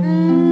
Mm-hmm.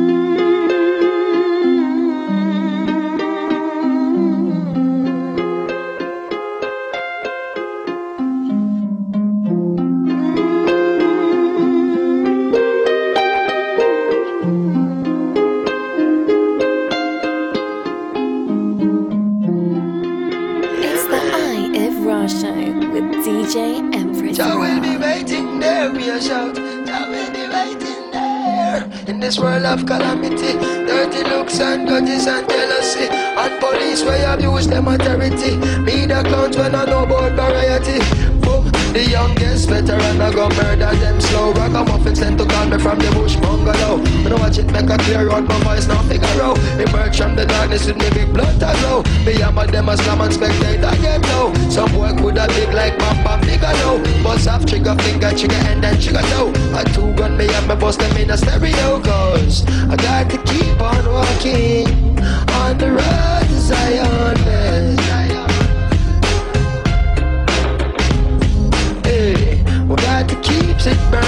Make a clear out my voice, now figure out. Emerge from the darkness with me big blood to go. Me and them a slam and spectator again low. Some work with a big like Papa Figure now. Bust off trigger finger, trigger and then trigger toe. A two gun me and me bust them in a stereo. Cause I got to keep on walking on the road to Zion. Hey, we got to keep it burning.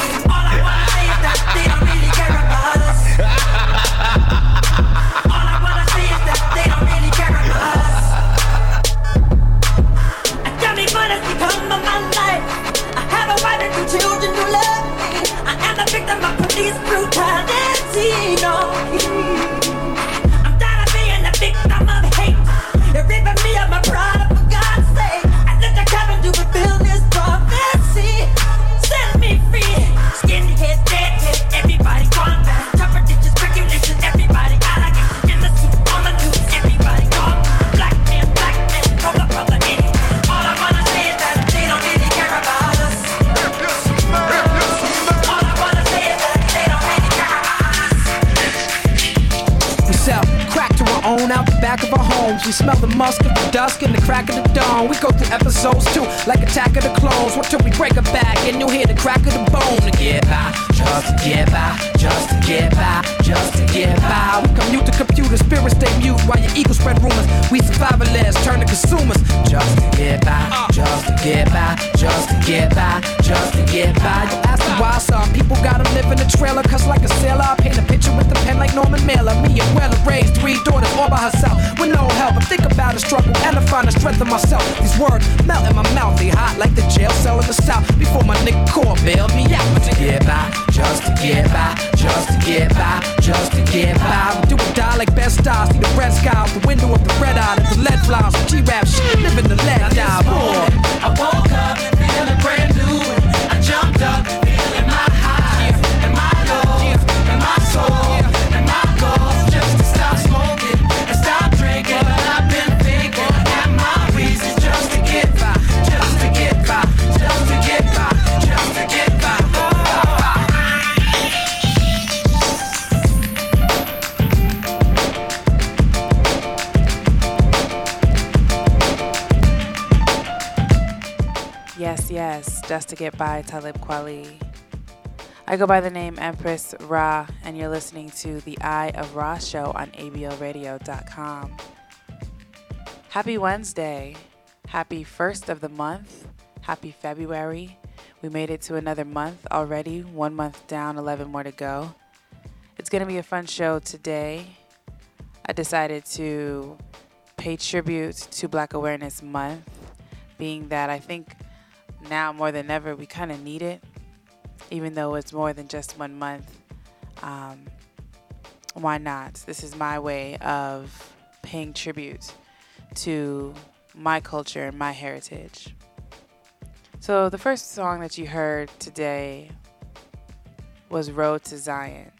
You smell the musk of the dusk and the crack of the dawn. We go through episodes too, like Attack of the Clones. Until we break a back and you hear the crack of the bone. To get by, just to get by, just to get by, just to get by. We commute the computer, spirits stay mute while your ego spread rumors. We survivalists turn to consumers. Just to get by, just to get by, just to get by just to get by. You a while, some people gotta live in a trailer, cause like a sailor, I paint a picture with a pen like Norman Mailer. Me and Wella raised three daughters all by herself, with no help. I think about the struggle and I find the strength in myself. These words melt in my mouth, they hot like the jail cell in the south. Before my nigga core bailed me out, Just to get by, just to get by, just to get by, just to get by. We do or die like Bed-Stuy, see the red sky out the window of the red eye, the lead flies, G-rap shit, living the lead now, die. Boy, I woke up feeling brand new stop. Just to Get By Talib Kweli. I go by the name Empress Rah, and you're listening to the Eye of Rah show on ablradio.com. Happy Wednesday. Happy first of the month. Happy February. We made it to another month already, one month down, 11 more to go. It's going to be a fun show today. I decided to pay tribute to Black Awareness Month, being that I think now more than ever, we kind of need it, even though it's more than just one month. Um, why not? This is my way of paying tribute to my culture and my heritage. So, the first song that you heard today was Road to Zion.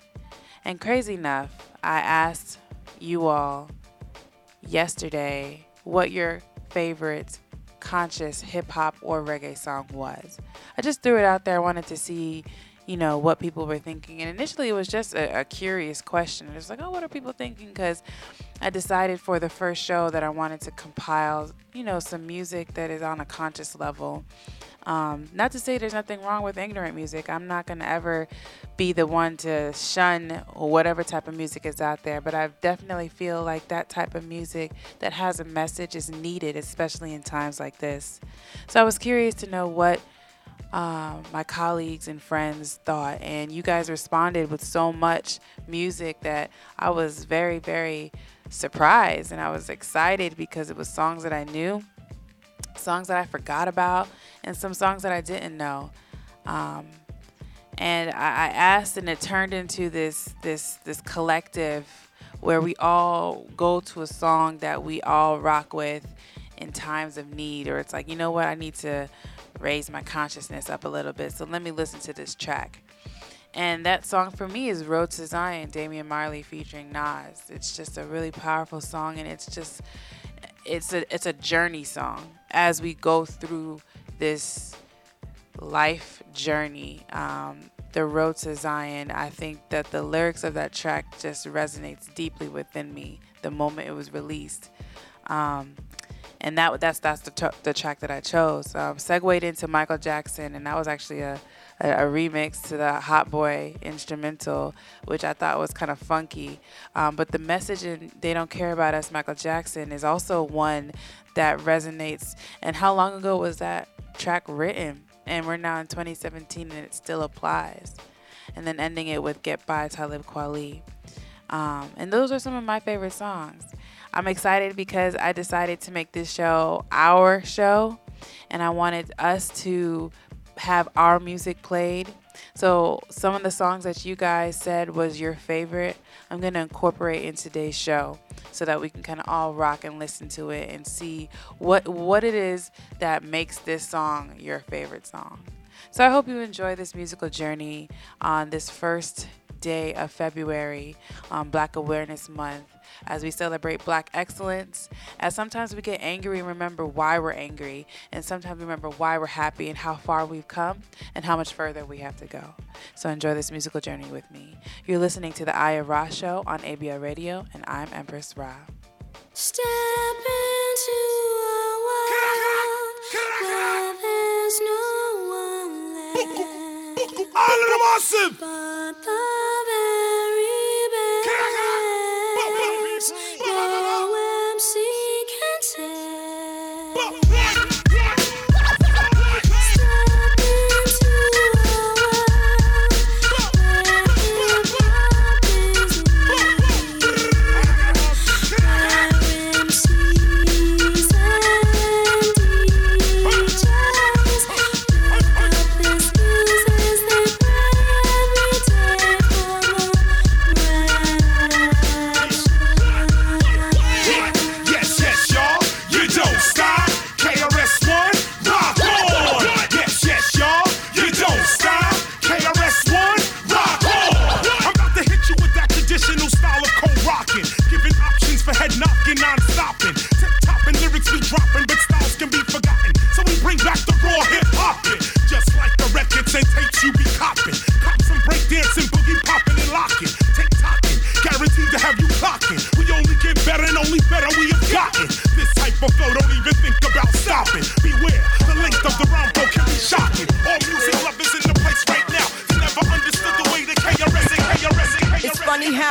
And crazy enough, I asked you all yesterday what your favorite conscious hip hop or reggae song was. I just threw it out there. I wanted to see, you know, what people were thinking. And initially, it was just a, a curious question. It was like, oh, what are people thinking? Because I decided for the first show that I wanted to compile, you know, some music that is on a conscious level. Um, not to say there's nothing wrong with ignorant music. I'm not going to ever be the one to shun whatever type of music is out there, but I definitely feel like that type of music that has a message is needed, especially in times like this. So I was curious to know what um, my colleagues and friends thought, and you guys responded with so much music that I was very, very surprised and I was excited because it was songs that I knew songs that I forgot about, and some songs that I didn't know. Um, and I, I asked, and it turned into this this this collective where we all go to a song that we all rock with in times of need, or it's like, you know what, I need to raise my consciousness up a little bit, so let me listen to this track. And that song for me is Road to Zion, Damian Marley featuring Nas. It's just a really powerful song, and it's just it's a it's a journey song as we go through this life journey. Um, the road to Zion. I think that the lyrics of that track just resonates deeply within me the moment it was released. Um, and that that's that's the, the track that I chose. Um, segued into Michael Jackson, and that was actually a a, a, remix to the Hot Boy instrumental, which I thought was kind of funky. Um, but the message in They Don't Care About Us, Michael Jackson, is also one that resonates. And how long ago was that track written? And we're now in 2017 and it still applies. And then ending it with Get By Talib Kweli. Um, and those are some of my favorite songs. I'm excited because I decided to make this show our show and I wanted us to have our music played. So some of the songs that you guys said was your favorite, I'm going to incorporate in today's show so that we can kind of all rock and listen to it and see what what it is that makes this song your favorite song. So I hope you enjoy this musical journey on this first day of February, um, Black Awareness Month as we celebrate black excellence. As sometimes we get angry and remember why we're angry, and sometimes remember why we're happy and how far we've come and how much further we have to go. So enjoy this musical journey with me. You're listening to the Eye of Rah show on ABL Radio, and I'm Empress Rah. Step into a world where there's no one left. All of them awesome.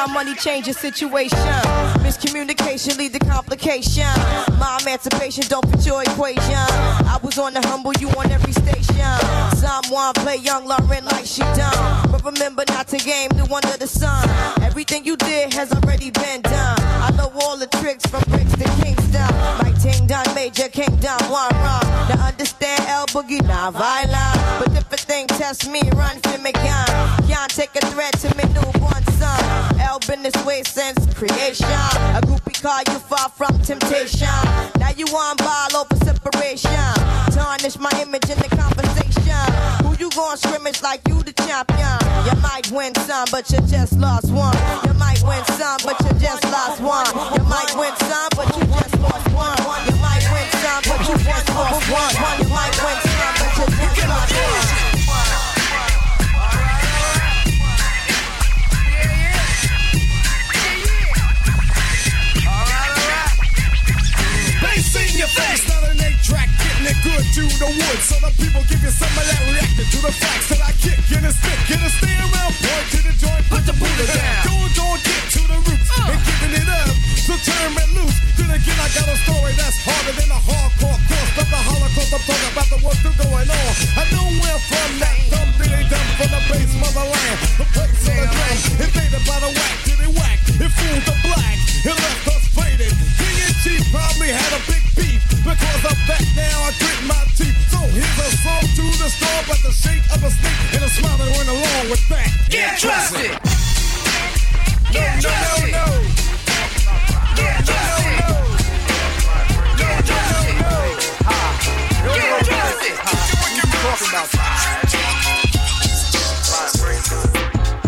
But the change your situation. Miscommunication lead to complication. My emancipation don't fit your equation. I was on the humble, you on every station. Someone play young Lauryn like she done. But remember not to game new under the sun. Everything you did has already been done. I know all the tricks from bricks to Kingston. My ting done major kingdom, one wrong. To understand L-Boogie, not violent. But if a thing test me, run for me gun. Can't take a threat to me newborn son. El been this way since creation. A groupie call you far from temptation. Now you on ball over separation. Tarnish my image in the conversation. Who you going scrimmage like you the champion? You might win some, but you just lost one. You might win some, but you to the woods. So the people give you some of that reacting to the facts that I kick in a stick. Get a stay around, point to the joint, put the Buddha down. Don't, don't get to the roots uh. and giving it up. So turn it loose. Then again, I got a story that's harder than a hardcore course. But the Holocaust, I'm talking about the what's still going on. I know where from that dumb dilly dumb from the base motherland. The place of the drum. It faded by the whack, did it whack? It fooled the black. It left us faded. King and probably had a big beef. Because of that, now I grit my teeth. So here's a song to the storm, but the shape of a snake and a smile that went along with that. Get trusted. Get trusted. No, no, no. Get trusted. Get trusted. Get trusted. What you talking about?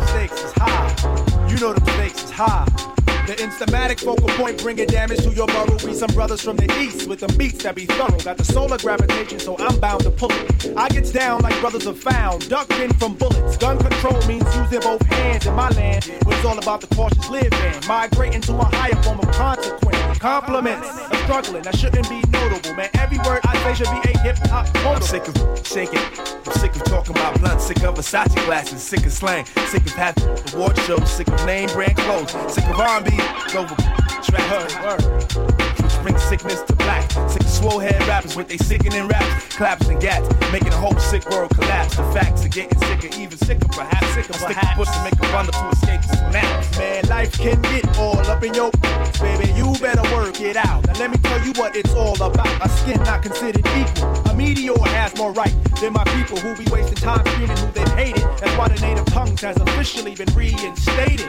Stakes is high. You know the stakes is high. The instamatic focal point bringing damage to your burrow. We some brothers from the east with the beats that be thorough. Got the solar gravitation, so I'm bound to pull it. I gets down like brothers have found, ducking from bullets. Gun control means using both hands in my land. Where it's all about the cautious living, migrating to a higher form of consequence. Compliments struggling that shouldn't be notable, man. Every word I say should be a hip hop. I'm sick of shaking. I'm sick of talking about blunt. Sick of Versace glasses. Sick of slang. Sick of having award shows. Sick of name brand clothes. Sick of R&B over track bring sickness to black. Sick swole head rappers with they sickening raps, claps and gats, making the whole sick world collapse. The facts are getting sicker, even sicker, perhaps sicker. Stick a push to make a run to escape the snaps. Man, life can get all up in your baby. You better work it out. Now let me tell you what it's all about. My skin not considered equal. A meteor has more right than my people who be wasting time screaming who they hated. That's why the native tongues has officially been reinstated.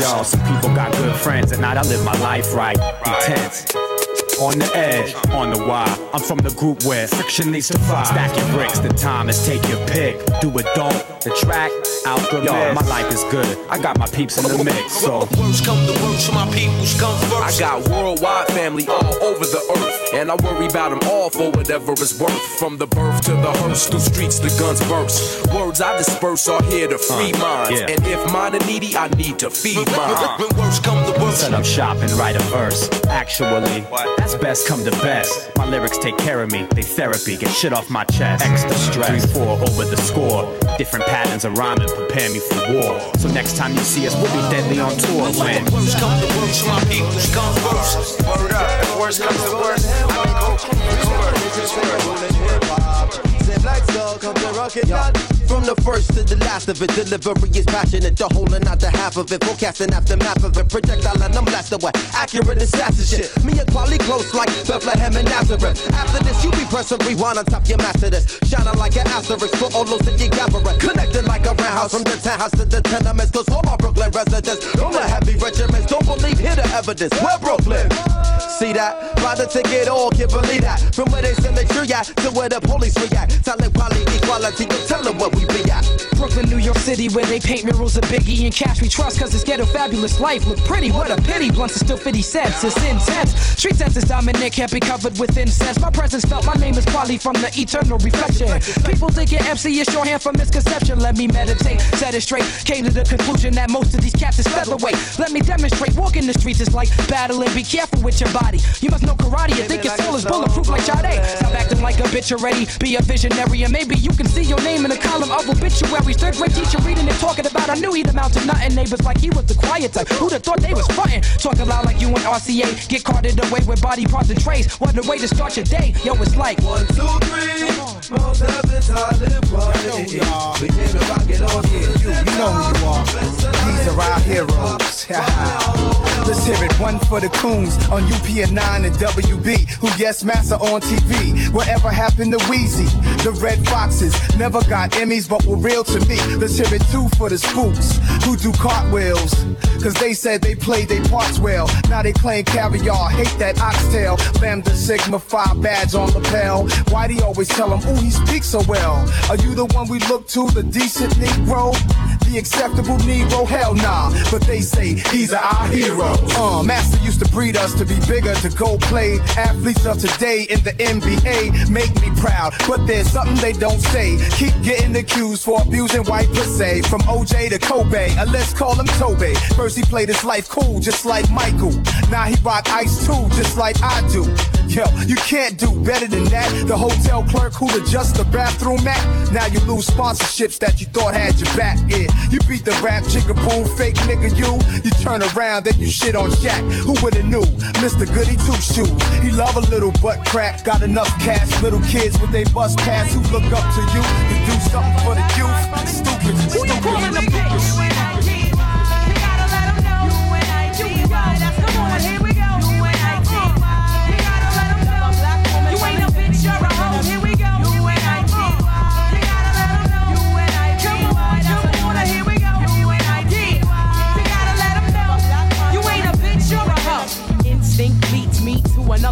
Yo, some people got good friends, and night I live my life right. Intense. On the edge, on the wire. I'm from the group where friction leads to fire. Stack your bricks, the time is take your pick. Do it, don't. The track, out the Yo, mix. my life is good. I got my peeps in the mix, so. Worst come to worst, my peoples come first. I got worldwide family all over the earth. And I worry about them all for whatever it's worth. From the birth to the hearse, through streets, the guns burst. Words I disperse are here to free uh, minds. Yeah. And if mine are needy, I need to feed mine. When worst come to worst. Set up shop and write a verse. Actually, what? That's best come to best. My lyrics take care of me, they therapy, get shit off my chest. Extra stress, 3 4 over the score. Different patterns of rhyming prepare me for war. So next time you see us, we'll be deadly on tour. When worst come to worst, my people come first. Word up, if worst comes to worst, I can go. Like dog, come to rock it, From the first to the last of it, delivery is passionate. The whole and not the half of it. Forecasting aftermath of it. Projectile and I'm blasted with accurate assassin shit. Me and quality close like Bethlehem and Nazareth. After this, you be pressing rewind on top your master this. Shining like an asterisk for all those that you gather. Connected like a roundhouse from the townhouse to the tenements. Cause all my Brooklyn residents, all the heavy regiments, don't believe, hear the evidence. We're Brooklyn. See that? Buy the ticket, all can't believe that. From where they send the tree at to where the police react. Telling quality, equality, you tell them what we. Brooklyn, New York City, where they paint murals of Biggie and Cash. We trust cause it's ghetto fabulous life. Look pretty, what a pity. Blunts are still 50 cents, it's intense. Street sense is dominant, can't be covered with incense. My presence felt, my name is Quali from the eternal reflection. People think your MC is shorthand for misconception. Let me meditate, set it straight. Came to the conclusion that most of these cats is featherweight. Let me demonstrate, walking the streets is like battling. Be careful with your body. You must know karate. You think your soul is bulletproof like Sade. Stop acting like a bitch already. Be a visionary, and maybe you can see your name in a column of obituaries. Third grade teacher reading and talking about. I knew he'd amount to nothing. Neighbors like he was the quiet type. Who'd have thought they was frontin'? Talking loud like you and RCA. Get carted away with body parts and trays. What a way to start your day. Yo, it's like one, two, three. Most of the time, live party. Begin to rock it on you. You know who you are. These are our heroes. Let's hear it. One for the coons on UP Gear 9 and WB, who yes, master on TV. Whatever happened to Wheezy? The Redd Foxxes never got But were real to me. Let's hear it too for the spooks who do cartwheels. Cause they said they played their parts well. Now they claim caviar, hate that oxtail. Lambda Sigma Phi badge on lapel. Why do you always tell him, ooh, he speaks so well? Are you the one we look to, the decent Negro? The acceptable Negro? Hell nah. But they say he's our hero. Uh, Master used to breed us to be bigger, to go play. Athletes of today in the NBA make me proud. But there's something they don't say. Keep getting accused for abusing white pussy. From OJ to Kobe, uh, let's call him Tobe. First he played his life cool, just like Michael. Now he rock ice too, just like I do. Yo, you can't do better than that. The hotel clerk who'd adjust the bathroom mat. Now you lose sponsorships that you thought had your back. Yeah, you beat the rap jigaboo, fake nigga you. You turn around, then you shit on Shaq. Who would've knew? Mr. Goody Two Shoes. He love a little butt crack, got enough cash. Little kids with they bus pass who look up to you to do something for the youth. Stupid, Who you calling?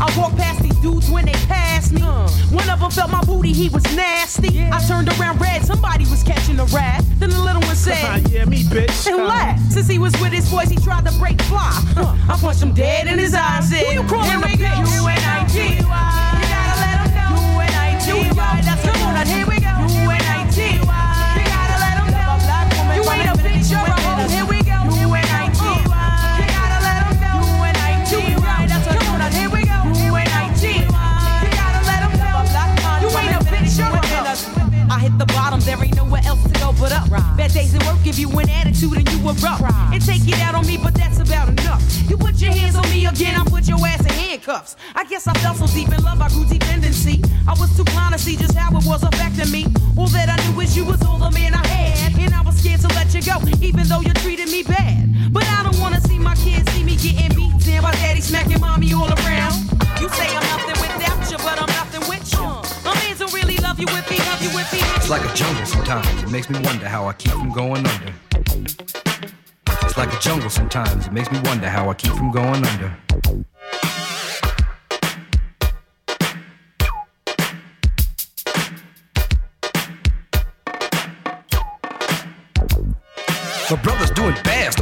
I walked past these dudes when they passed me. Uh. One of them felt my booty, he was nasty. I turned around red, somebody was catching a rat. Then the little one said, Yeah, me, bitch. and laughed. Since he was with his boys, he tried to break fly. Huh. I punched him dead in his eyes. Said, Who you calling "Here a we go. bitch? UNIT. You gotta let 'em know. UNIT. Come on, now, here makes me wonder how I keep from going under. It's like a jungle sometimes. It makes me wonder how I keep from going under. My brother's doing best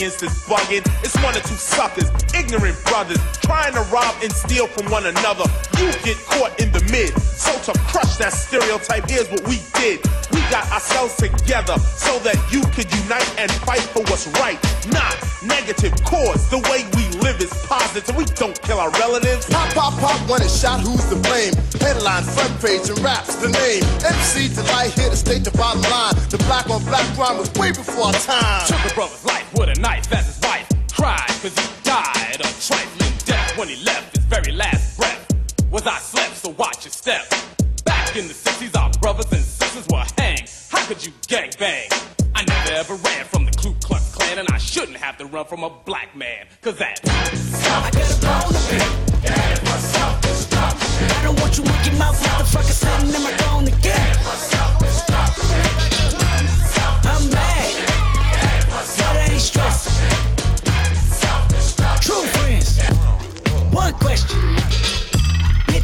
Audience bugging. It's one or two suckers, ignorant brothers, trying to rob and steal from one another. You get caught in mid. So to crush that stereotype, here's what we did. We got ourselves together so that you could unite and fight for what's right. Not negative cause. The way we live is positive. We don't kill our relatives. Pop, pop, pop, when it's shot, who's to blame? Headline, front page, and raps the name. MC Delite here to state the bottom line. The black on black crime was way before our time. Took a brother's life with a knife as his wife cried cause he died of when he left Was I slept, so watch your step. Back in the 60s, our brothers and sisters were hanged. How could you gang bang? I never ever ran from the Ku Klux Klan, and I shouldn't have to run from a black man, cause that. A bone to pick. I don't want you wicked mouth motherfucker sitting in my throne again. I'm mad, I ain't stressing. True friends. One question.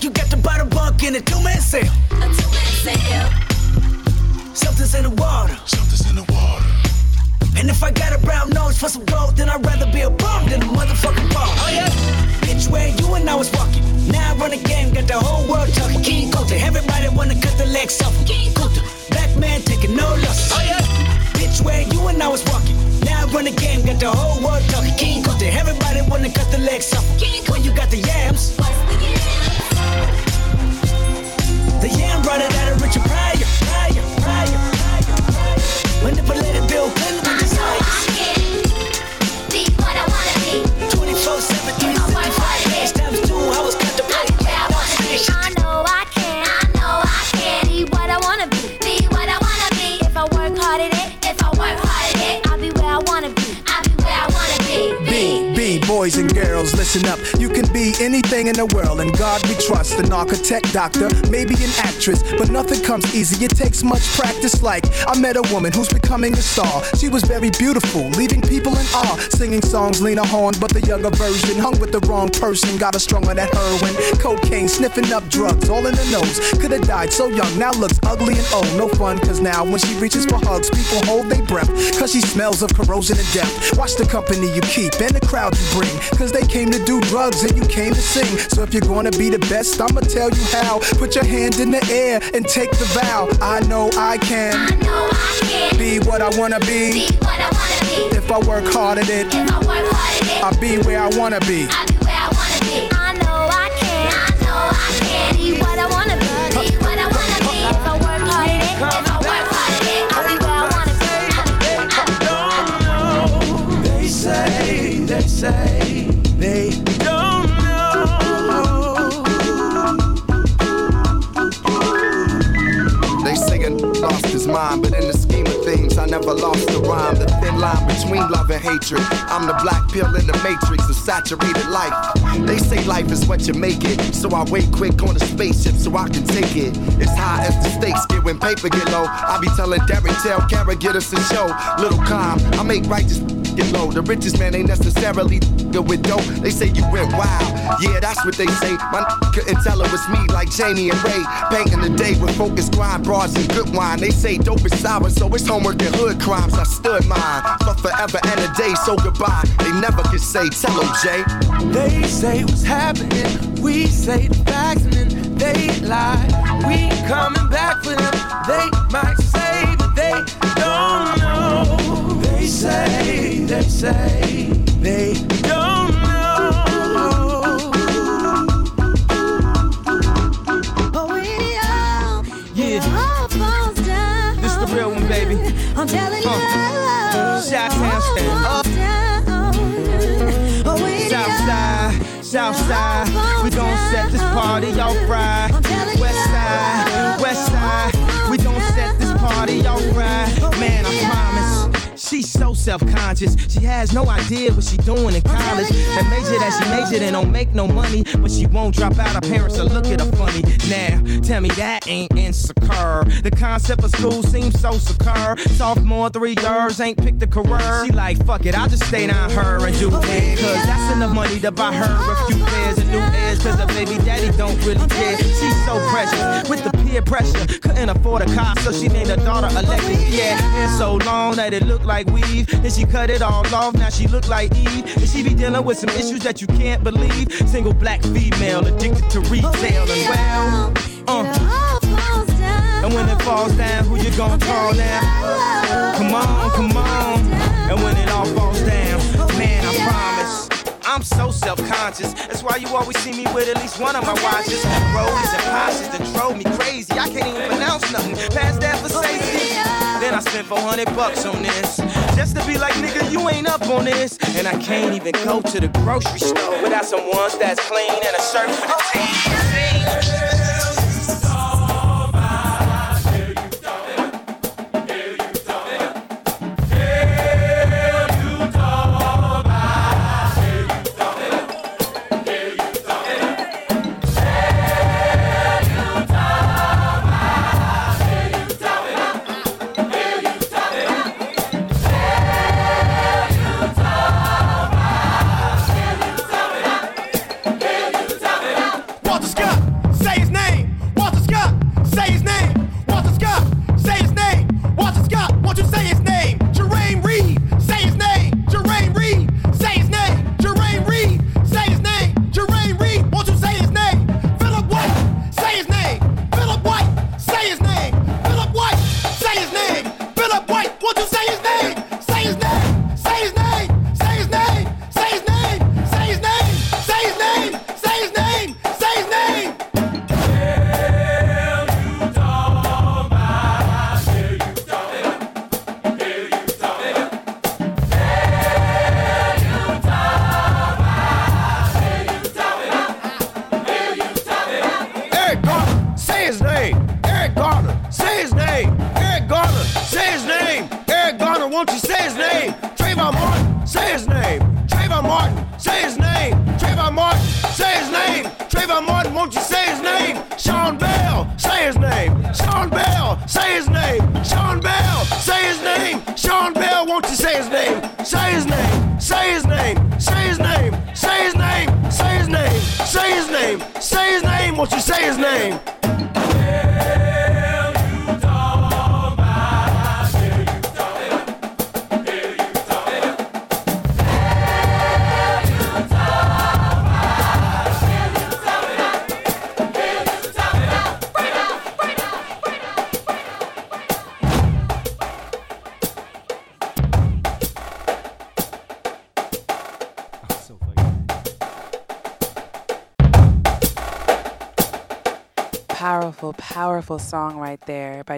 like you got the bottom bunk in a two-man sale. A two-man sale. Something's in the water. Something's in the water. And if I got a brown nose for some gold, then I'd rather be a bum than a motherfucking bum. Oh yeah. Bitch, where you and I was walking. Now I run the game, got the whole world talking. King Kunta, everybody wanna cut the legs off him. King Kunta, black man taking no losses. Oh yeah. Bitch, where you and I was walking. Now I run the game, got the whole world talking. King Kunta, everybody wanna cut the legs off him. When you got the yams. The yam brought it out of Richard Pryor, Pryor, Pryor, Pryor, Pryor. Manipulated Bill Clinton boys and girls, listen up. You can be anything in the world, and God we trust. An architect, doctor, maybe an actress, but nothing comes easy. It takes much practice. Like I met a woman who's becoming a star. She was very beautiful, leaving people in awe. Singing songs, Lena Horne, but the younger version. Hung with the wrong person, got a strung on that heroin, cocaine, sniffing up drugs, all in the nose. Could have died so young, now looks ugly and old. No fun, cause now when she reaches for hugs, people hold their breath. Cause she smells of corrosion and death. Watch the company you keep and the crowd you bring. Cause they came to do drugs and you came to sing. So if you're gonna be the best, I'ma tell you how. Put your hand in the air and take the vow. I know I can. I know I can. Be what I wanna be. Be what I wanna be. If I work hard at it, If I work hard at it, I'll be where I wanna be. I'll be where I wanna be. But in the scheme of things, I never lost the rhyme. The thin line between love and hatred. I'm the black pill in the matrix of saturated life. They say life is what you make it, so I wait quick on the spaceship so I can take it. It's high as the stakes get when paper get low. I be telling Derek, tell Kara, get us a show. Little calm, I make righteous get low. The richest man ain't necessarily good with dope. They say you went wild. Yeah, that's what they say. My couldn't tell it was me like Jamie and Ray. Painting the day with focused grind, bras and good wine. They say dope is sour, so it's homework and hood crimes. I stood mine for forever and a day, so goodbye. They never could say, tell them, Jay. They say what's happening. We say the facts and then they lie. We coming back for them. They might say, but they don't know. Say, they say, they don't know. Oh, we all, yeah. This is the real one, baby. I'm telling you. Shot stand up. South side. We gon' set this party off right. She's so self-conscious. She has no idea what she doing in college. That major that she majored in don't make no money, but she won't drop out. Her parents will look at her funny. Now, tell me that ain't insecure. The concept of school seems so secure. Sophomore, three years, ain't picked a career. She like, fuck it, I'll just stay down her and do it. Cause that's enough money to buy her a few oh, pairs of new ears. Cause her baby daddy don't really care. She's so precious with the peer pressure. Couldn't afford a car, so she named her daughter Alexis. Yeah, hair so long that it looked like weave. Then she cut it all off, now she look like Eve. And she be dealing with some issues that you can't believe. Single black female addicted to retail and well. Uh. And when it falls down, who you gonna call now? Come on, come on. And when it all falls down, man, I promise. I'm so self-conscious. That's why you always see me with at least one of my watches. Rollies and Porsches that drove me crazy. I can't even pronounce nothing past that for safety. Then I spent 400 bucks on this. Just to be like, nigga, you ain't up on this. And I can't even go to the grocery store without some ones that's clean and a shirt for the team.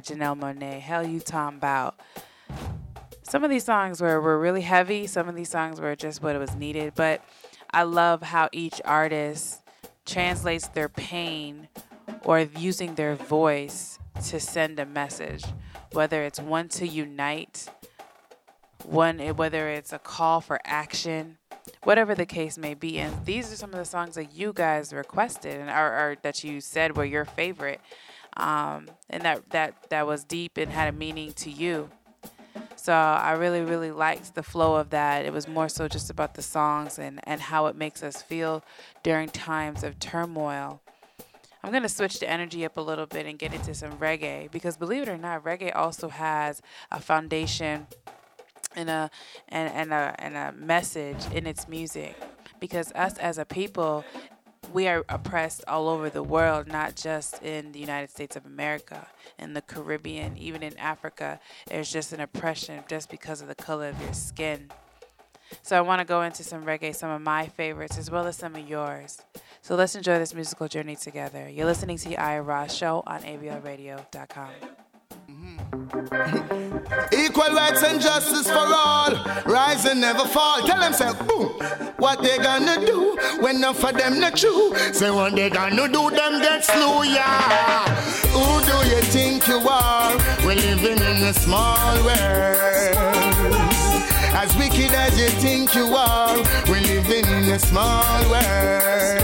Janelle Monáe. Hell you talking about. Some of these songs were, were really heavy. Some of these songs were just what was needed. But I love how each artist translates their pain or using their voice to send a message. Whether it's one to unite, one eh, whether it's a call for action, whatever the case may be. And these are some of the songs that you guys requested and or that you said were your favorite um, and that that that was deep and had a meaning to you. So I really really liked the flow of that. It was more so just about the songs and and how it makes us feel during times of turmoil. I'm gonna switch the energy up a little bit and get into some reggae because believe it or not, reggae also has a foundation and a and, and a and a message in its music because us as a people we are oppressed all over the world, not just in the United States of America, in the Caribbean, even in Africa. There's just an oppression just because of the color of your skin. So I want to go into some reggae, some of my favorites, as well as some of yours. So let's enjoy this musical journey together. You're listening to the Aya Ross Show on ABLRadio.com. Equal rights and justice for all. Rise and never fall. Tell them, say, boom. What they gonna do when none for them not true? Say, what they gonna do, them get slew, yeah. Who do you think you are? We're living in a small world. As wicked as you think you are, we're living in a small world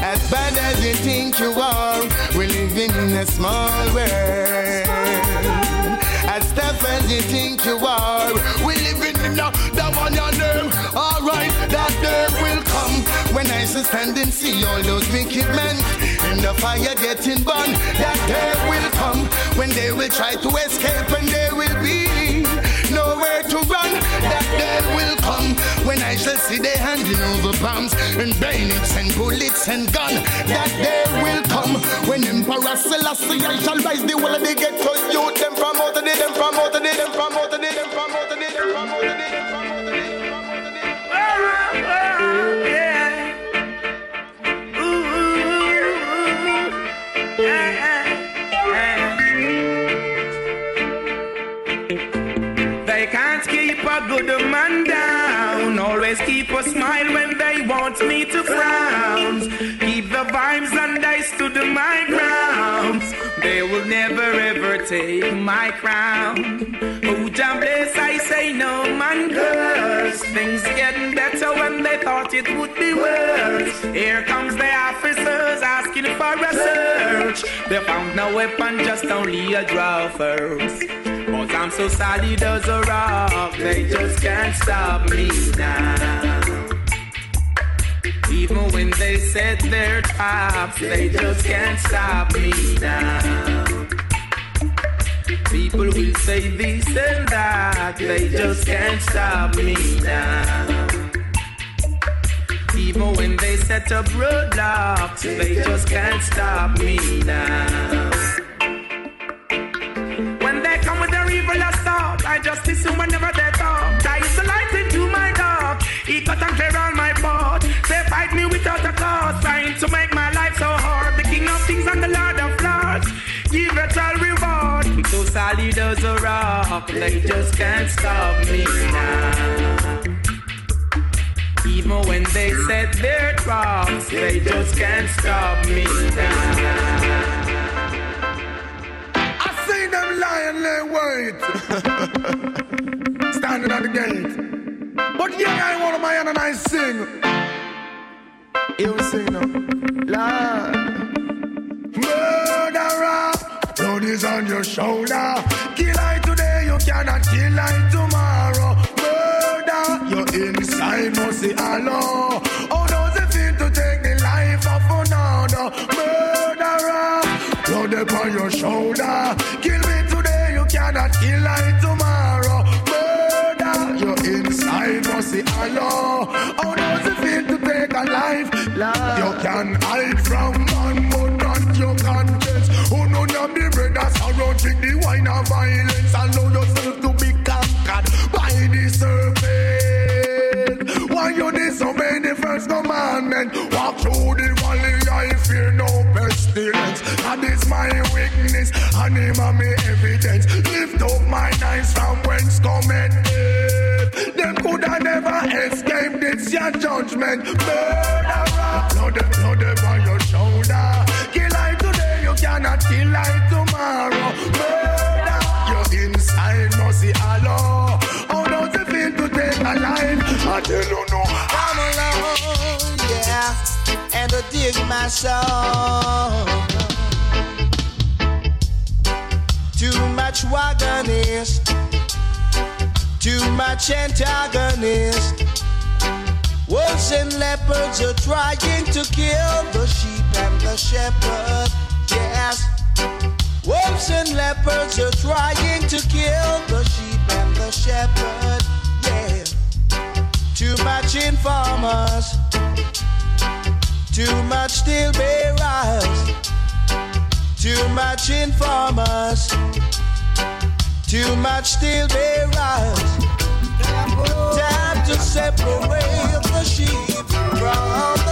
As bad as you think you are. We're living in a small world. You think you are, we're living in a, the one your name. Alright, that day will come when I to stand and see all those wicked men in the fire getting burned. That day will come when they will try to escape and there will be nowhere to run. That will come when I shall see they handing over bombs and bayonets and bullets and gun. That day will come. When Emperor Selassie shall rise the whole of the ghetto youth. Them from out of the them from out of the them from out of the them from out of the them from out of the. them me to frown. Keep the vibes and I stood my ground. They will never ever take my crown. Oh, John bless, I say no man curse. Things getting better when they thought it would be worse. Here comes the officers asking for a search. They found no weapon, just only a draw first. But I'm so solid as a rock, they just can't stop me now. Even when they set their traps, they just can't stop me now. People will say this and that, they just can't stop me now. Even when they set up roadblocks, they just can't stop me now. When they come with their evil thought, I just listen whenever they talk. That is the light into my dark. He cut and clear. They fight me without a cause, trying to make my life so hard. The King of Kings and the Lord of Lords, give it all reward. I'm so solid as a rock, they just can't stop me now. Even when they set their traps, they just can't stop me now. I see them lying lay wait. Standing at the gate. But yeah, I want to my hand and I sing. You sing now. Lord. Murderer. Blood is on your shoulder. Kill I today, you cannot kill I tomorrow. Murder. You're inside, must see Allah. You can hide from man, but not your conscience. Oh, none of the brothers surrounding the wine of violence. Allow yourself to be conquered by the serpent. Why you disobey the first commandment? Walk through the valley, I fear no pestilence. That is my weakness, and him my evidence. Lift up my eyes from whence cometh help. Never escaped this your judgment. Murderer, blood, blood upon your shoulder. Kill I today, you cannot kill I tomorrow. Murder, you're inside, must see Allah. How does it feel to take a life? I tell you no. Come along, yeah, and to dig my soul. Too much wagonist, too much antagonist. Wolves and leopards are trying to kill the sheep and the shepherd. Yes, wolves and leopards are trying to kill the sheep and the shepherd. Yeah. Too much informers, too much steel bearers, too much informers, too much still steel bearers. Time to separate the sheep from the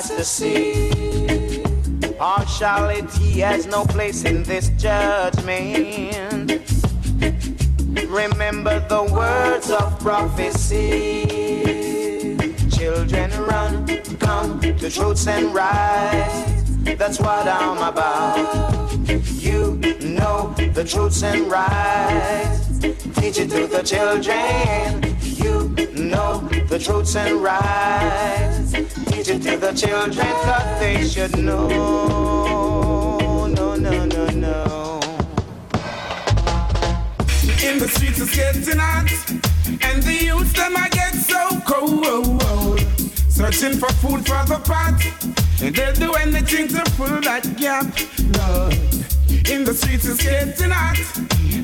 eyes. Partiality has no place in this judgment. Remember the words of prophecy. Children run, come to truths and rights. That's what I'm about. You know the truths and rights. Teach it to the children. Know the truths and rights. Teach it to the children, cause they should know. No, no, no, no. In the streets it's getting hot, and the youth them I get so cold. Searching for food for the pot, and they'll do anything to fill that gap. Lord, in the streets it's getting hot,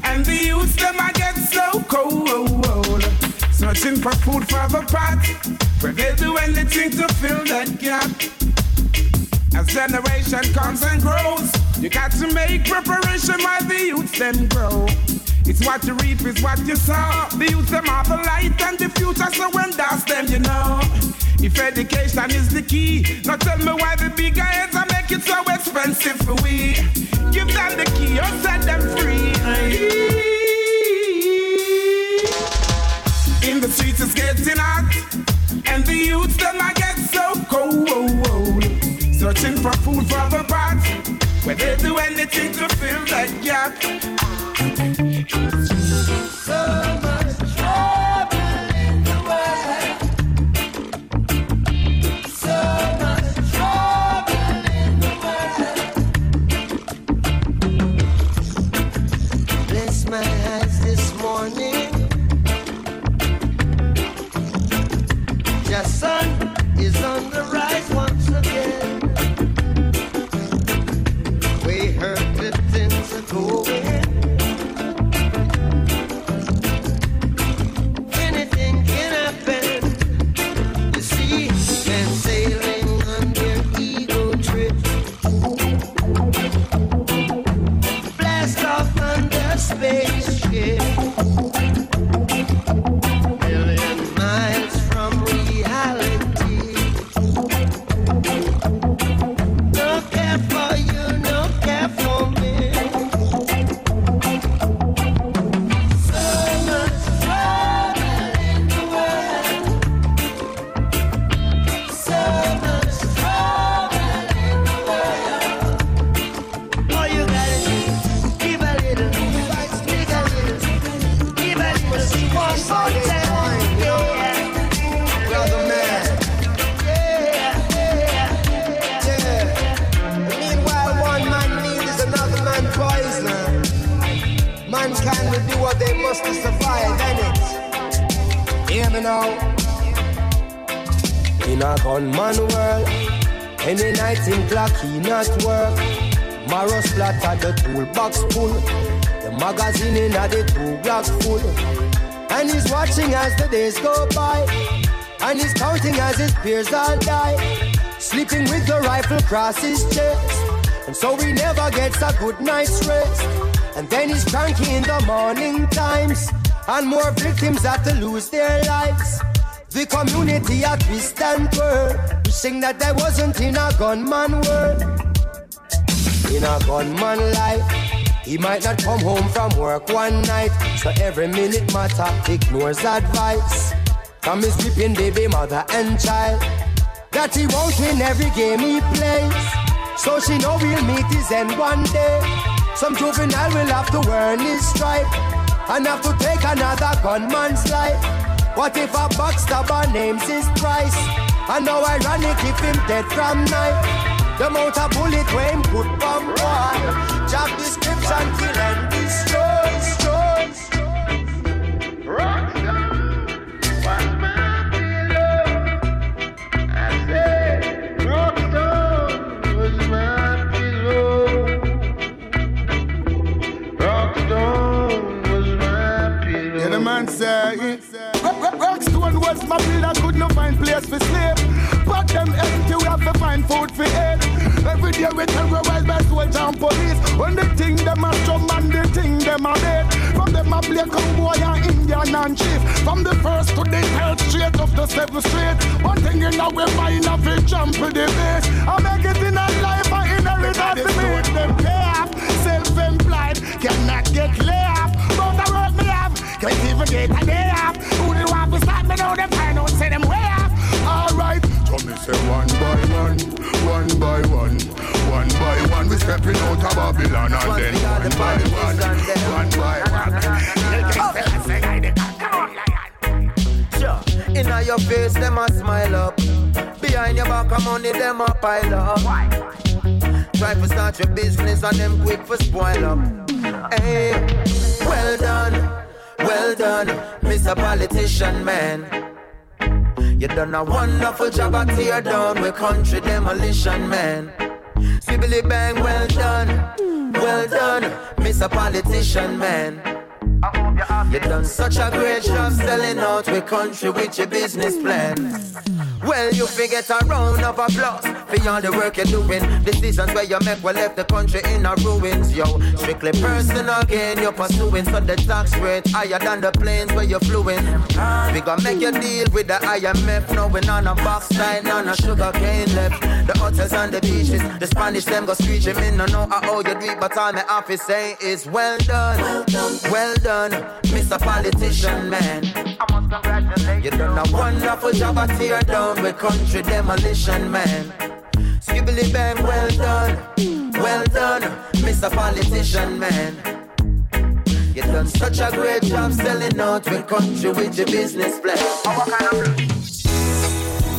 and the youth them I get so cold. Searching for food for the pot, where they'll do anything to fill that gap. As generation comes and grows, you got to make preparation while the youth them grow. It's what you reap, is what you sow. The youth them are the light and the future, so when that's them, you know. If education is the key, now tell me why the big heads are make it so expensive for we. Give them the key or set them free. In the streets it's getting hot, and the youth them I get so cold. Searching for food for the pot, where they do anything to fill that gap. So is on the rise once again. Across his chest, and so he never gets a good night's rest. And then he's cranky in the morning times, and more victims have to lose their lives. The community a twist and twirl, wishing that I wasn't in a gunman world. In a gunman life, he might not come home from work one night, so every minute matter ignores advice. from his weeping baby mother and child. That he won't win every game he plays. So she know we'll meet his end one day. Some juvenile will have to earn his stripe and have to take another gunman's life. What if a backstabber names his price? And now ironic if him dead from night. The amount of bullet when put from boy. Job description kill and destroy. Was my pillar, could not find place for sleep. But them empty, we have to find food for eat. Every day we terrorize by soldiers and police. When they think them a strong man, they think them a dead. From them a black boy and Indian and chief. From the first to the third straight of the seventh street. One thing in our mind, I feel jump to the base. I make it in a life, I inherit that to me. Them pay off, self-employed, cannot get laid off. But the world me up, can't even get a day off. Who do want to stop? Them find out, say them way off. Alright, so me say one by one, one by one, one by one. We stepping out of Babylon and then one by one, one by one. Sure. Inna your face, them a smile up. Behind your back, of money, them a pile up. Try to start your business and them quick for spoil up. Hey, well done, well done, Mr. Politician Man. You done a wonderful job at tear down with country demolition, man. Sibbly bang, well done, well done, Mr. Politician, man. You done such a great job selling out with country with your business plan. Well, you forget a round of applause for all the work you're doing. Decisions where you make will left the country in a ruins, yo. Strictly personal gain you're pursuing, so the tax rate higher than the planes where you're fluing. We gonna make you deal with the IMF, knowing on a box style, none a sugar cane left. The hotels and the beaches, the Spanish them go screeching. Me no know how you do it, but all my office say is well done, well done, Mr. Politician man. I must congratulate you. You done a wonderful job at tear down with country demolition man. Skibbly bang, well done, well done, Mr. Politician man. You done such a great job selling out with country with your business plan.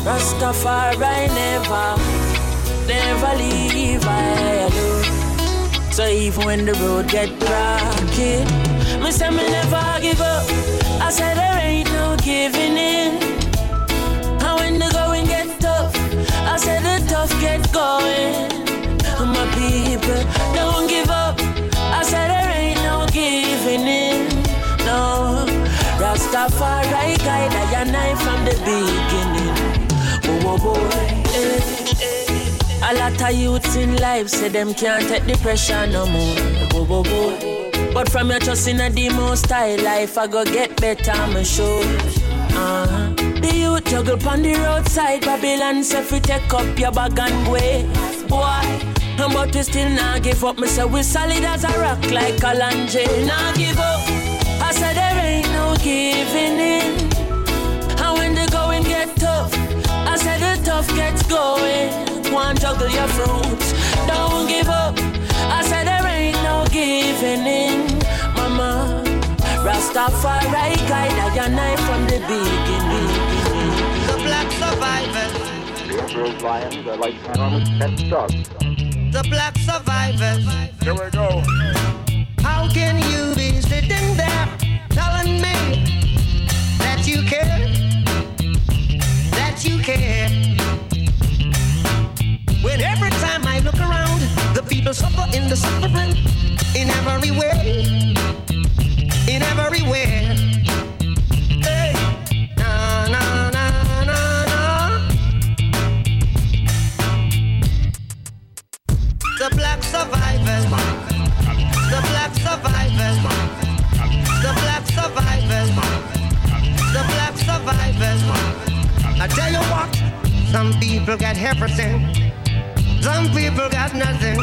Rastafari never, never leave I alone. So even when the road get rocky, me say me never give up. I said there ain't no giving in. And when the going get tough, I said the tough get going. And my people don't give up. I said there ain't no giving in. No, Rastafari guide I and I from the beginning. Whoa, whoa, boy. Eh, eh. A lot of youths in life say them can't take the pressure no more. Whoa, whoa, whoa. But from your trust in a demo style life, I go get better, I'm sure. Uh-huh. The youth juggle on the roadside, Babylon say fi take up your bag and way. Boy, but we still not give up. Me say we solid as a rock like a Kalonji. Not give up. I said there ain't no giving in. And when the going get tough, I said the tough gets going. One juggle your fruits, don't give up. Giving in, mama. Rastafari guide I and I from the beginning. The black survivors. Those lions are like enormous pet dogs. The black survivors. Here we go. How can you be sitting there telling me that you care? That you care. When every time I look around, people suffer in the suffering in every way. In every way. Hey. Na, na, na, na, na. The black survivors. The black survivors. The black survivors. The black survivors. I tell you what, some people got everything. Some people got nothing.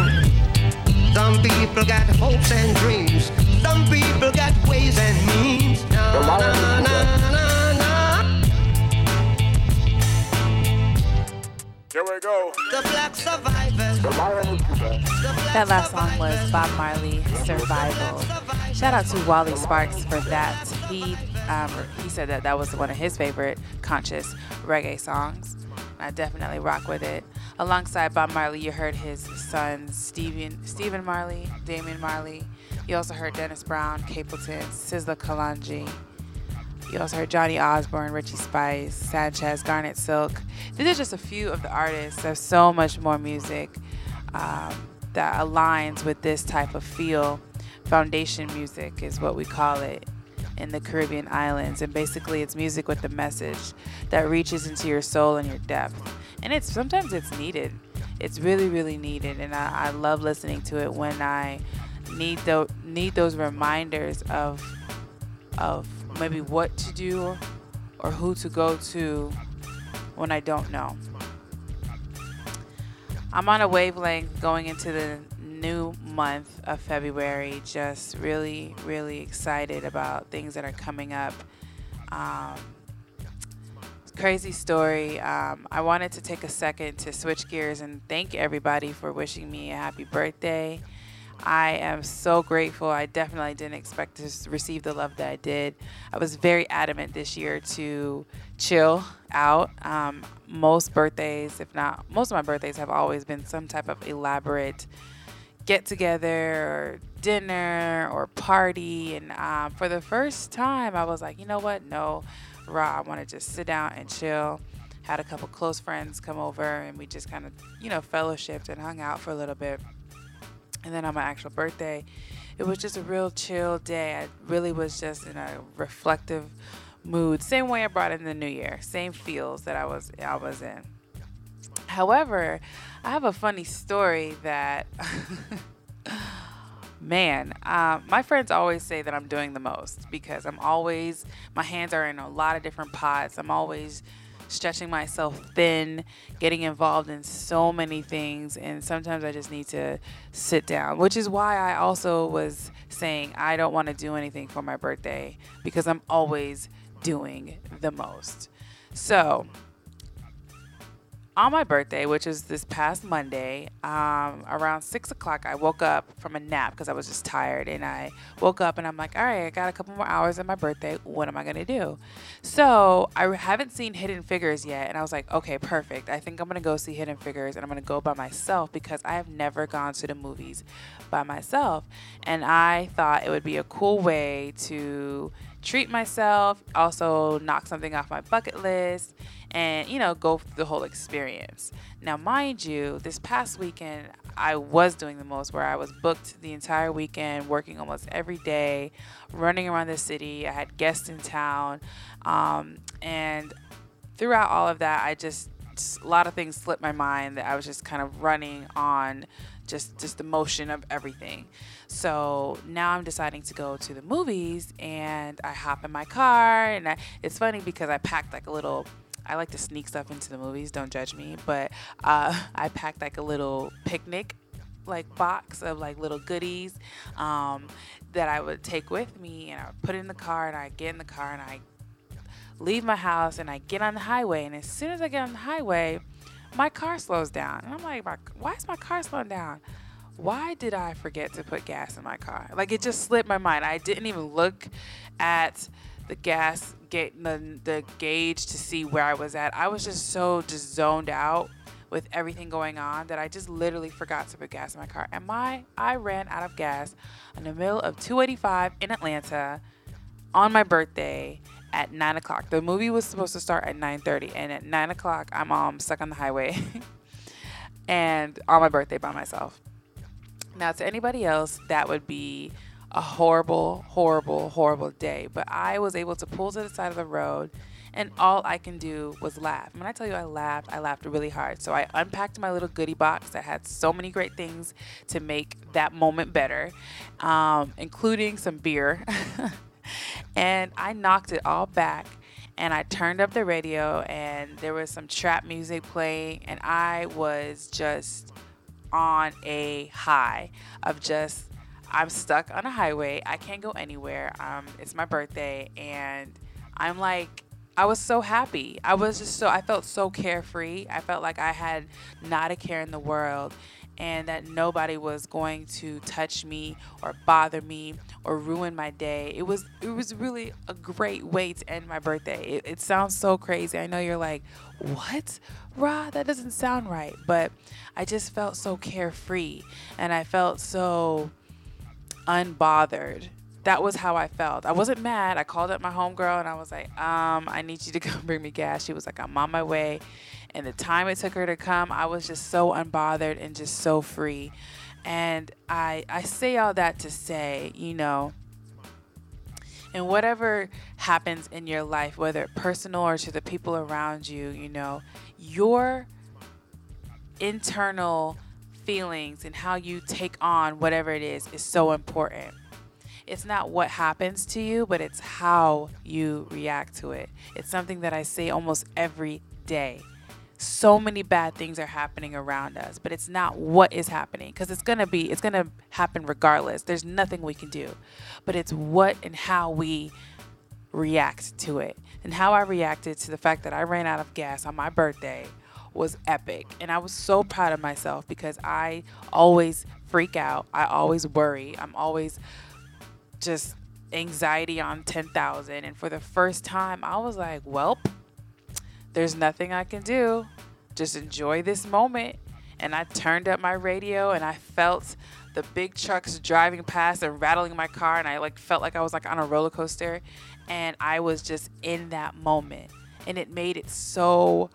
Some people got hopes and dreams. Some people got ways and means. Na, na, na, na, na. Here we go. The black survivors. That last song was Bob Marley, Survival. Shout out to Wally Sparks for that. He um, he said that that was one of his favorite conscious reggae songs. I definitely rock with it. Alongside Bob Marley, you heard his sons Stephen Stephen Marley, Damian Marley. You also heard Dennis Brown, Capleton, Sizzla Kalonji. You also heard Johnny Osborne, Richie Spice, Sanchez, Garnet Silk. These are just a few of the artists. There's so much more music um, that aligns with this type of feel. Foundation music is what we call it in the Caribbean islands. And basically, it's music with a message that reaches into your soul and your depth. And it's sometimes it's needed. It's really, really needed. And I, I love listening to it when I need, those need those reminders of, of maybe what to do or who to go to when I don't know. I'm on a wavelength going into the new month of February. Just really, really excited about things that are coming up. Um, crazy story. Um, I wanted to take a second to switch gears and thank everybody for wishing me a happy birthday. I am so grateful. I definitely didn't expect to receive the love that I did. I was very adamant this year to chill out. Um, most birthdays, if not most of my birthdays, have always been some type of elaborate get together or dinner or party. And um, for the first time, I was like, you know what? No, raw. I want to just sit down and chill. Had a couple close friends come over and we just kind of, you know, fellowshipped and hung out for a little bit. And then on my actual birthday, it was just a real chill day. I really was just in a reflective mood. Same way I brought in the new year. Same feels that I was I was in. However, I have a funny story that man, uh, my friends always say that I'm doing the most because I'm always, my hands are in a lot of different pots. I'm always stretching myself thin, getting involved in so many things, and sometimes I just need to sit down, which is why I also was saying I don't want to do anything for my birthday because I'm always doing the most. So, on my birthday, which is this past Monday, um, around six o'clock, I woke up from a nap because I was just tired. And I woke up and I'm like, all right, I got a couple more hours in my birthday. What am I going to do? So I haven't seen Hidden Figures yet. And I was like, okay, perfect. I think I'm going to go see Hidden Figures and I'm going to go by myself because I have never gone to the movies by myself. And I thought it would be a cool way to treat myself, also knock something off my bucket list, and you know, go through the whole experience. Now, mind you, this past weekend I was doing the most where I was booked the entire weekend, working almost every day, running around the city. I had guests in town, um, and throughout all of that, I just, just a lot of things slipped my mind that I was just kind of running on just just the motion of everything. So now I'm deciding to go to the movies and I hop in my car and I, it's funny because I packed like a little I like to sneak stuff into the movies, don't judge me, but uh, I packed like a little picnic like box of like little goodies um, that I would take with me and I would put it in the car and I get in the car and I leave my house and I get on the highway and as soon as I get on the highway my car slows down. And I'm like, why is my car slowing down? Why did I forget to put gas in my car? Like it just slipped my mind. I didn't even look at the gas gate the, the gauge to see where I was at. I was just so just zoned out with everything going on that I just literally forgot to put gas in my car. And my I ran out of gas in the middle of 285 in Atlanta on my birthday at nine o'clock. The movie was supposed to start at nine thirty, and at nine o'clock, I'm um, stuck on the highway, and on my birthday by myself. Now, to anybody else, that would be a horrible, horrible, horrible day. But I was able to pull to the side of the road, and all I can do was laugh. When I tell you I laughed, I laughed really hard. So I unpacked my little goodie box that had so many great things to make that moment better, um, including some beer. and I knocked it all back and I turned up the radio and there was some trap music playing and I was just on a high of just I'm stuck on a highway. I can't go anywhere. Um, it's my birthday and I'm like I was so happy. I was just so I felt so carefree. I felt like I had not a care in the world and that nobody was going to touch me or bother me or ruin my day. It was it was really a great way to end my birthday. It, it sounds so crazy. I know you're like, "What? Rah, that doesn't sound right." But I just felt so carefree and I felt so unbothered that was how I felt. I wasn't mad. I called up my homegirl and I was like, um, I need you to come bring me gas. She was like, I'm on my way. And the time it took her to come, I was just so unbothered and just so free. And I I say all that to say, you know, and whatever happens in your life, whether personal or to the people around you, you know, your internal feelings and how you take on whatever it is is so important it's not what happens to you, but it's how you react to it. It's something that I say almost every day. So many bad things are happening around us, but it's not what is happening because it's going to be, it's going to happen regardless. There's nothing we can do, but it's what and how we react to it. And how I reacted to the fact that I ran out of gas on my birthday was epic. And I was so proud of myself because I always freak out. I always worry. I'm always just anxiety on 10,000. And for the first time, I was like, well, there's nothing I can do. Just enjoy this moment. And I turned up my radio and I felt the big trucks driving past and rattling my car. And I like felt like I was like on a roller coaster. And I was just in that moment. And it made it so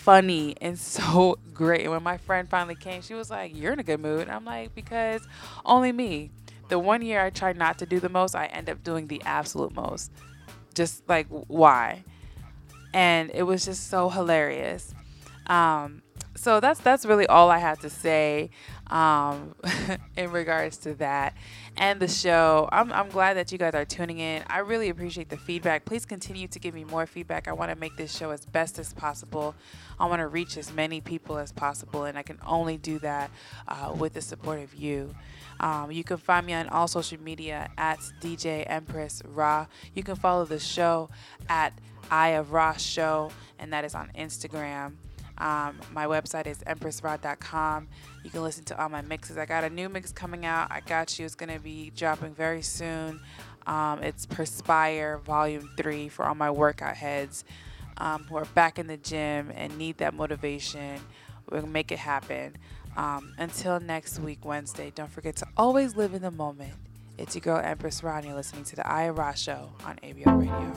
funny and so great. And when my friend finally came, she was like, You're in a good mood. And I'm like, Because only me the one year I try not to do the most, I end up doing the absolute most. Just like why? And it was just so hilarious. Um, so that's that's really all I have to say um, in regards to that and the show. I'm, I'm glad that you guys are tuning in. I really appreciate the feedback. Please continue to give me more feedback. I want to make this show as best as possible. I want to reach as many people as possible, and I can only do that uh, with the support of you. Um, you can find me on all social media at DJ Empress Rah. You can follow the show at Eye of Rah Show, and that is on Instagram. Um, my website is empressra.com. You can listen to all my mixes. I got a new mix coming out. I got you. It's going to be dropping very soon. Um, it's Perspire Volume 3 for all my workout heads um, who are back in the gym and need that motivation. To make it happen. Um, until next week, Wednesday, don't forget to always live in the moment. It's your girl, Empress Ronnie, listening to the IRA Show on ABL Radio.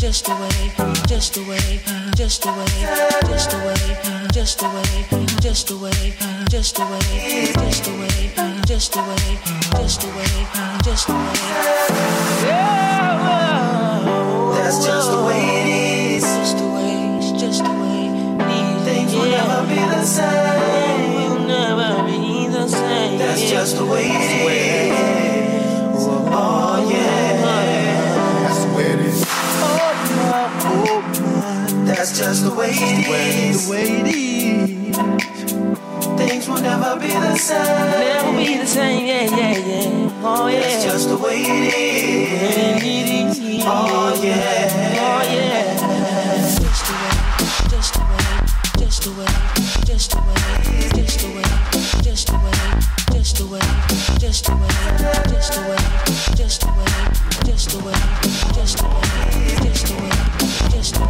just the way, just the way, just the way, just the way, just the way, just the way, just the way, just the way, just the way, just the way, just the way. That's just the way it is. Just the way, it's just the way. Things will never be the same. Will never be the same. That's just the way it is. That's just the way it is. The way it is. Things will never be the same. Never be the same, yeah, yeah, yeah. Oh yeah. That's just the way it is. Oh yeah. Oh yeah. Just the way, just the way, just the way, just the way, just the way, just the way, just the way, just the way, just the way, just the way, just the way, just the way, just the way, just the way,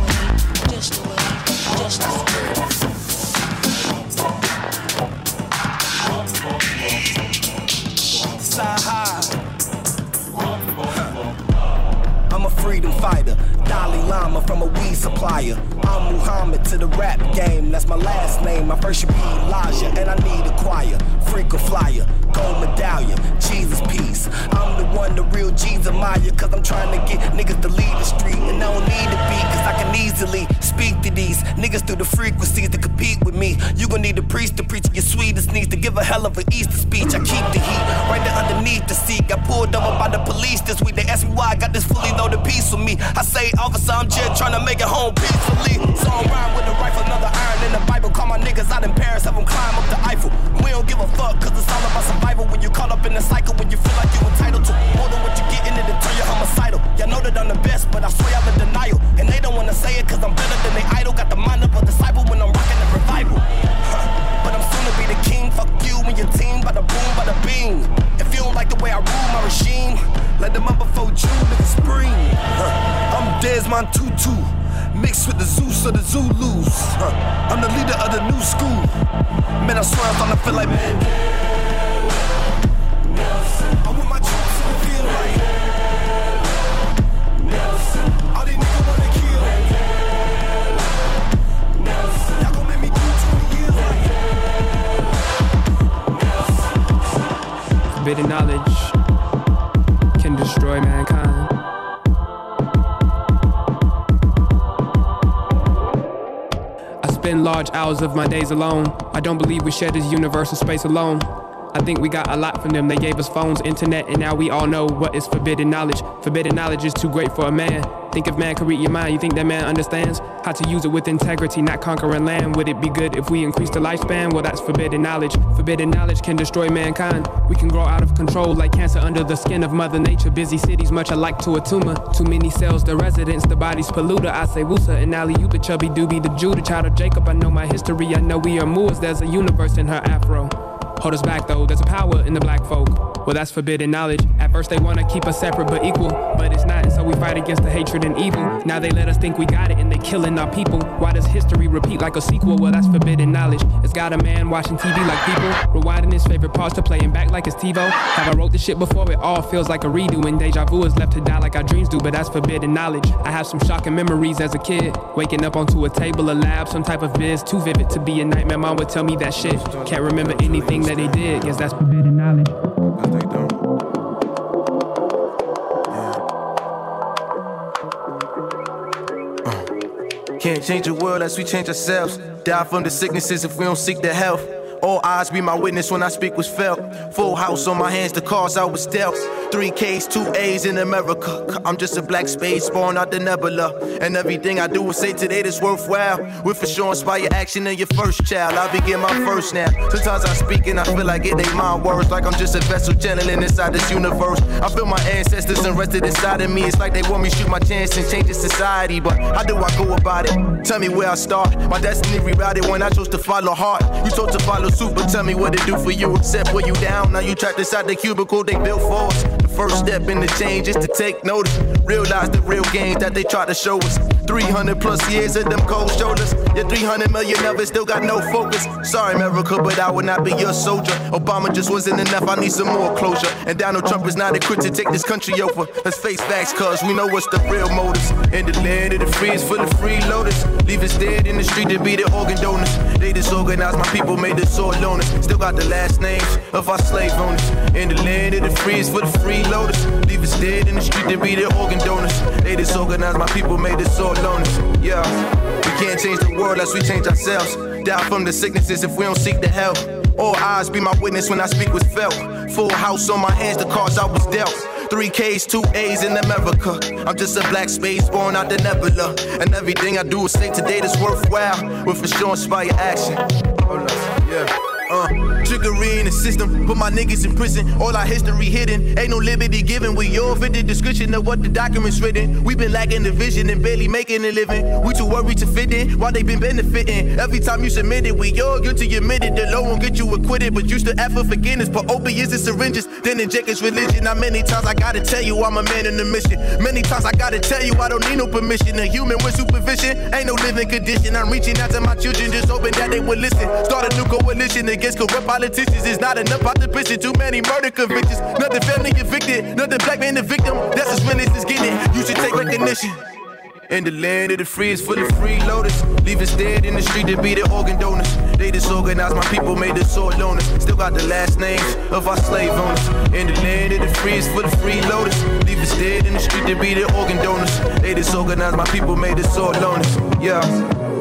freedom fighter, Dalai Lama from a weed supplier. I'm Muhammad to the rap game, that's my last name. My first should be Elijah, and I need a choir. frequent flyer, gold medallion, Jesus peace. I'm the one, the real Jesus admire, cause I'm trying to get niggas to leave the street. And I don't need to be, cause I can easily speak to these niggas through the frequencies to compete with me. You gon' need a priest to preach your sweetest needs to give a hell of an Easter speech. I keep the heat right there underneath the seat. Got pulled over by the police this week. They asked me why I got this fully loaded piece with me. I say, officer, I'm just trying to make it home peacefully. So I'm riding with a rifle, another iron in the Bible. Call my niggas out in Paris, have them climb up the Eiffel. We don't give a fuck, cause it's all about survival. When you caught up in the cycle, when you feel like you entitled to more than what you get in it turn you homicidal. Y'all know that I'm the best, but I swear I'm in denial. And they don't wanna say it, cause I'm better than they idol. Got the mind of a disciple when I'm rocking the revival. But I'm soon to be the king. Fuck you and your team, by the boom, by the beam. If you don't like the way I rule my regime, let them up before June in the spring. I'm Desmond Tutu. Mixed with the Zeus of the Zulus. I'm the leader of the new school. Man, I swear like man. I feel like all these niggas wanna kill. Y'all gon' make me do 20 years like Forbidden knowledge destroy mankind. I spend large hours of my days alone. I don't believe we share this universal space alone. I think we got a lot from them. They gave us phones, internet, and now we all know what is forbidden knowledge. Forbidden knowledge is too great for a man. Think if man could read your mind, you think that man understands how to use it with integrity, not conquering land? Would it be good if we increase the lifespan? Well, that's forbidden knowledge. Forbidden knowledge can destroy mankind. We can grow out of control like cancer under the skin of Mother Nature. Busy cities, much alike to a tumor. Too many cells, the residents, the body's polluter. I say Wusa and Ali, you the chubby doobie, the the child of Jacob. I know my history, I know we are Moors. There's a universe in her afro. Hold us back though, there's a power in the black folk. Well, that's forbidden knowledge. At first, they wanna keep us separate but equal, but it's not, so we fight against the hatred and evil. Now they let us think we got it, and they killing our people. Why does history repeat like a sequel? Well, that's forbidden knowledge. It's got a man watching TV like people, rewinding his favorite parts to playing back like it's TiVo. Have I wrote this shit before? It all feels like a redo, and deja vu is left to die like our dreams do, but that's forbidden knowledge. I have some shocking memories as a kid, waking up onto a table, a lab, some type of biz, too vivid to be a nightmare. Mom would tell me that shit. Can't remember anything that they did, guess that's forbidden knowledge. Uh. Can't change the world as we change ourselves. Die from the sicknesses if we don't seek the health. All eyes be my witness when I speak was felt. Full house on my hands, the cause I was dealt. Three K's, two A's in America. I'm just a black space born out the nebula. And everything I do is say today that's worthwhile. With for sure inspire action in your first child. I begin my first now. Sometimes I speak and I feel like it ain't my words. Like I'm just a vessel channeling inside this universe. I feel my ancestors invested inside of me. It's like they want me to shoot my chance and change the society. But how do I go about it? Tell me where I start. My destiny rerouted when I chose to follow heart. You told to follow suit, but tell me what it do for you. Except when you down. Now you trapped inside the cubicle they built for us. First step in the change is to take notice. Realize the real gains that they try to show us. 300 plus years of them cold shoulders. Your 300 million of it still got no focus. Sorry, America, but I would not be your soldier. Obama just wasn't enough, I need some more closure. And Donald Trump is not equipped to take this country over. Let's face facts, cuz we know what's the real motives. In the land of the free is full of freeloaders. Leave us dead in the street to be the organ donors. They disorganized, my people made the sword loners. Still got the last names of our slave owners. In the land of the free is for the freeloaders. Leave us dead in the street to be the organ donors. They disorganized, my people made the sword loners. Yeah, we can't change the world unless we change ourselves. Die from the sicknesses if we don't seek the help. All eyes be my witness when I speak was felt. Full house on my hands, the cards I was dealt. Three K's, two A's in America. I'm just a black space born out the nebula. And everything I do is say today that's worthwhile. With for sure inspire action. Hold up, yeah. Uh, trickery in the system, put my niggas in prison. All our history hidden, ain't no liberty given. We all fit the description of what the documents written. We been lacking the vision and barely making a living. We too worried to fit in while they been benefiting. Every time you submit it, we all guilty admitted. The law won't get you acquitted, but you still ask for forgiveness. Put opiates and syringes, then inject his religion. Now many times I gotta tell you I'm a man in the mission. Many times I gotta tell you I don't need no permission. A human with supervision ain't no living condition. I'm reaching out to my children, just hoping that they will listen. Start a new coalition against corrupt politicians. It's not enough prison. Too many murder convictions. Nothing family evicted. Nothing black man the victim. That's as real as it's getting. You should take recognition. In the land of the free is full of freeloaders. Leave us dead in the street to be the organ donors. They disorganized, my people made us all loners. Still got the last names of our slave owners. In the land of the free is full of freeloaders. Leave us dead in the street to be the organ donors. They disorganized, my people made us all loners. Yeah,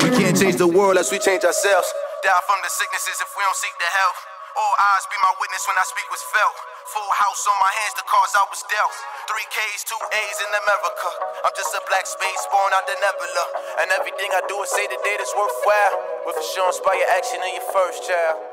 we can't change the world unless we change ourselves. Die from the sicknesses if we don't seek the help. All eyes be my witness when I speak was felt. Full house on my hands, the cause I was dealt. Three K's, two A's in America. I'm just a black space born out the nebula. And everything I do is say the data's worthwhile. With assurance by your action in your first child.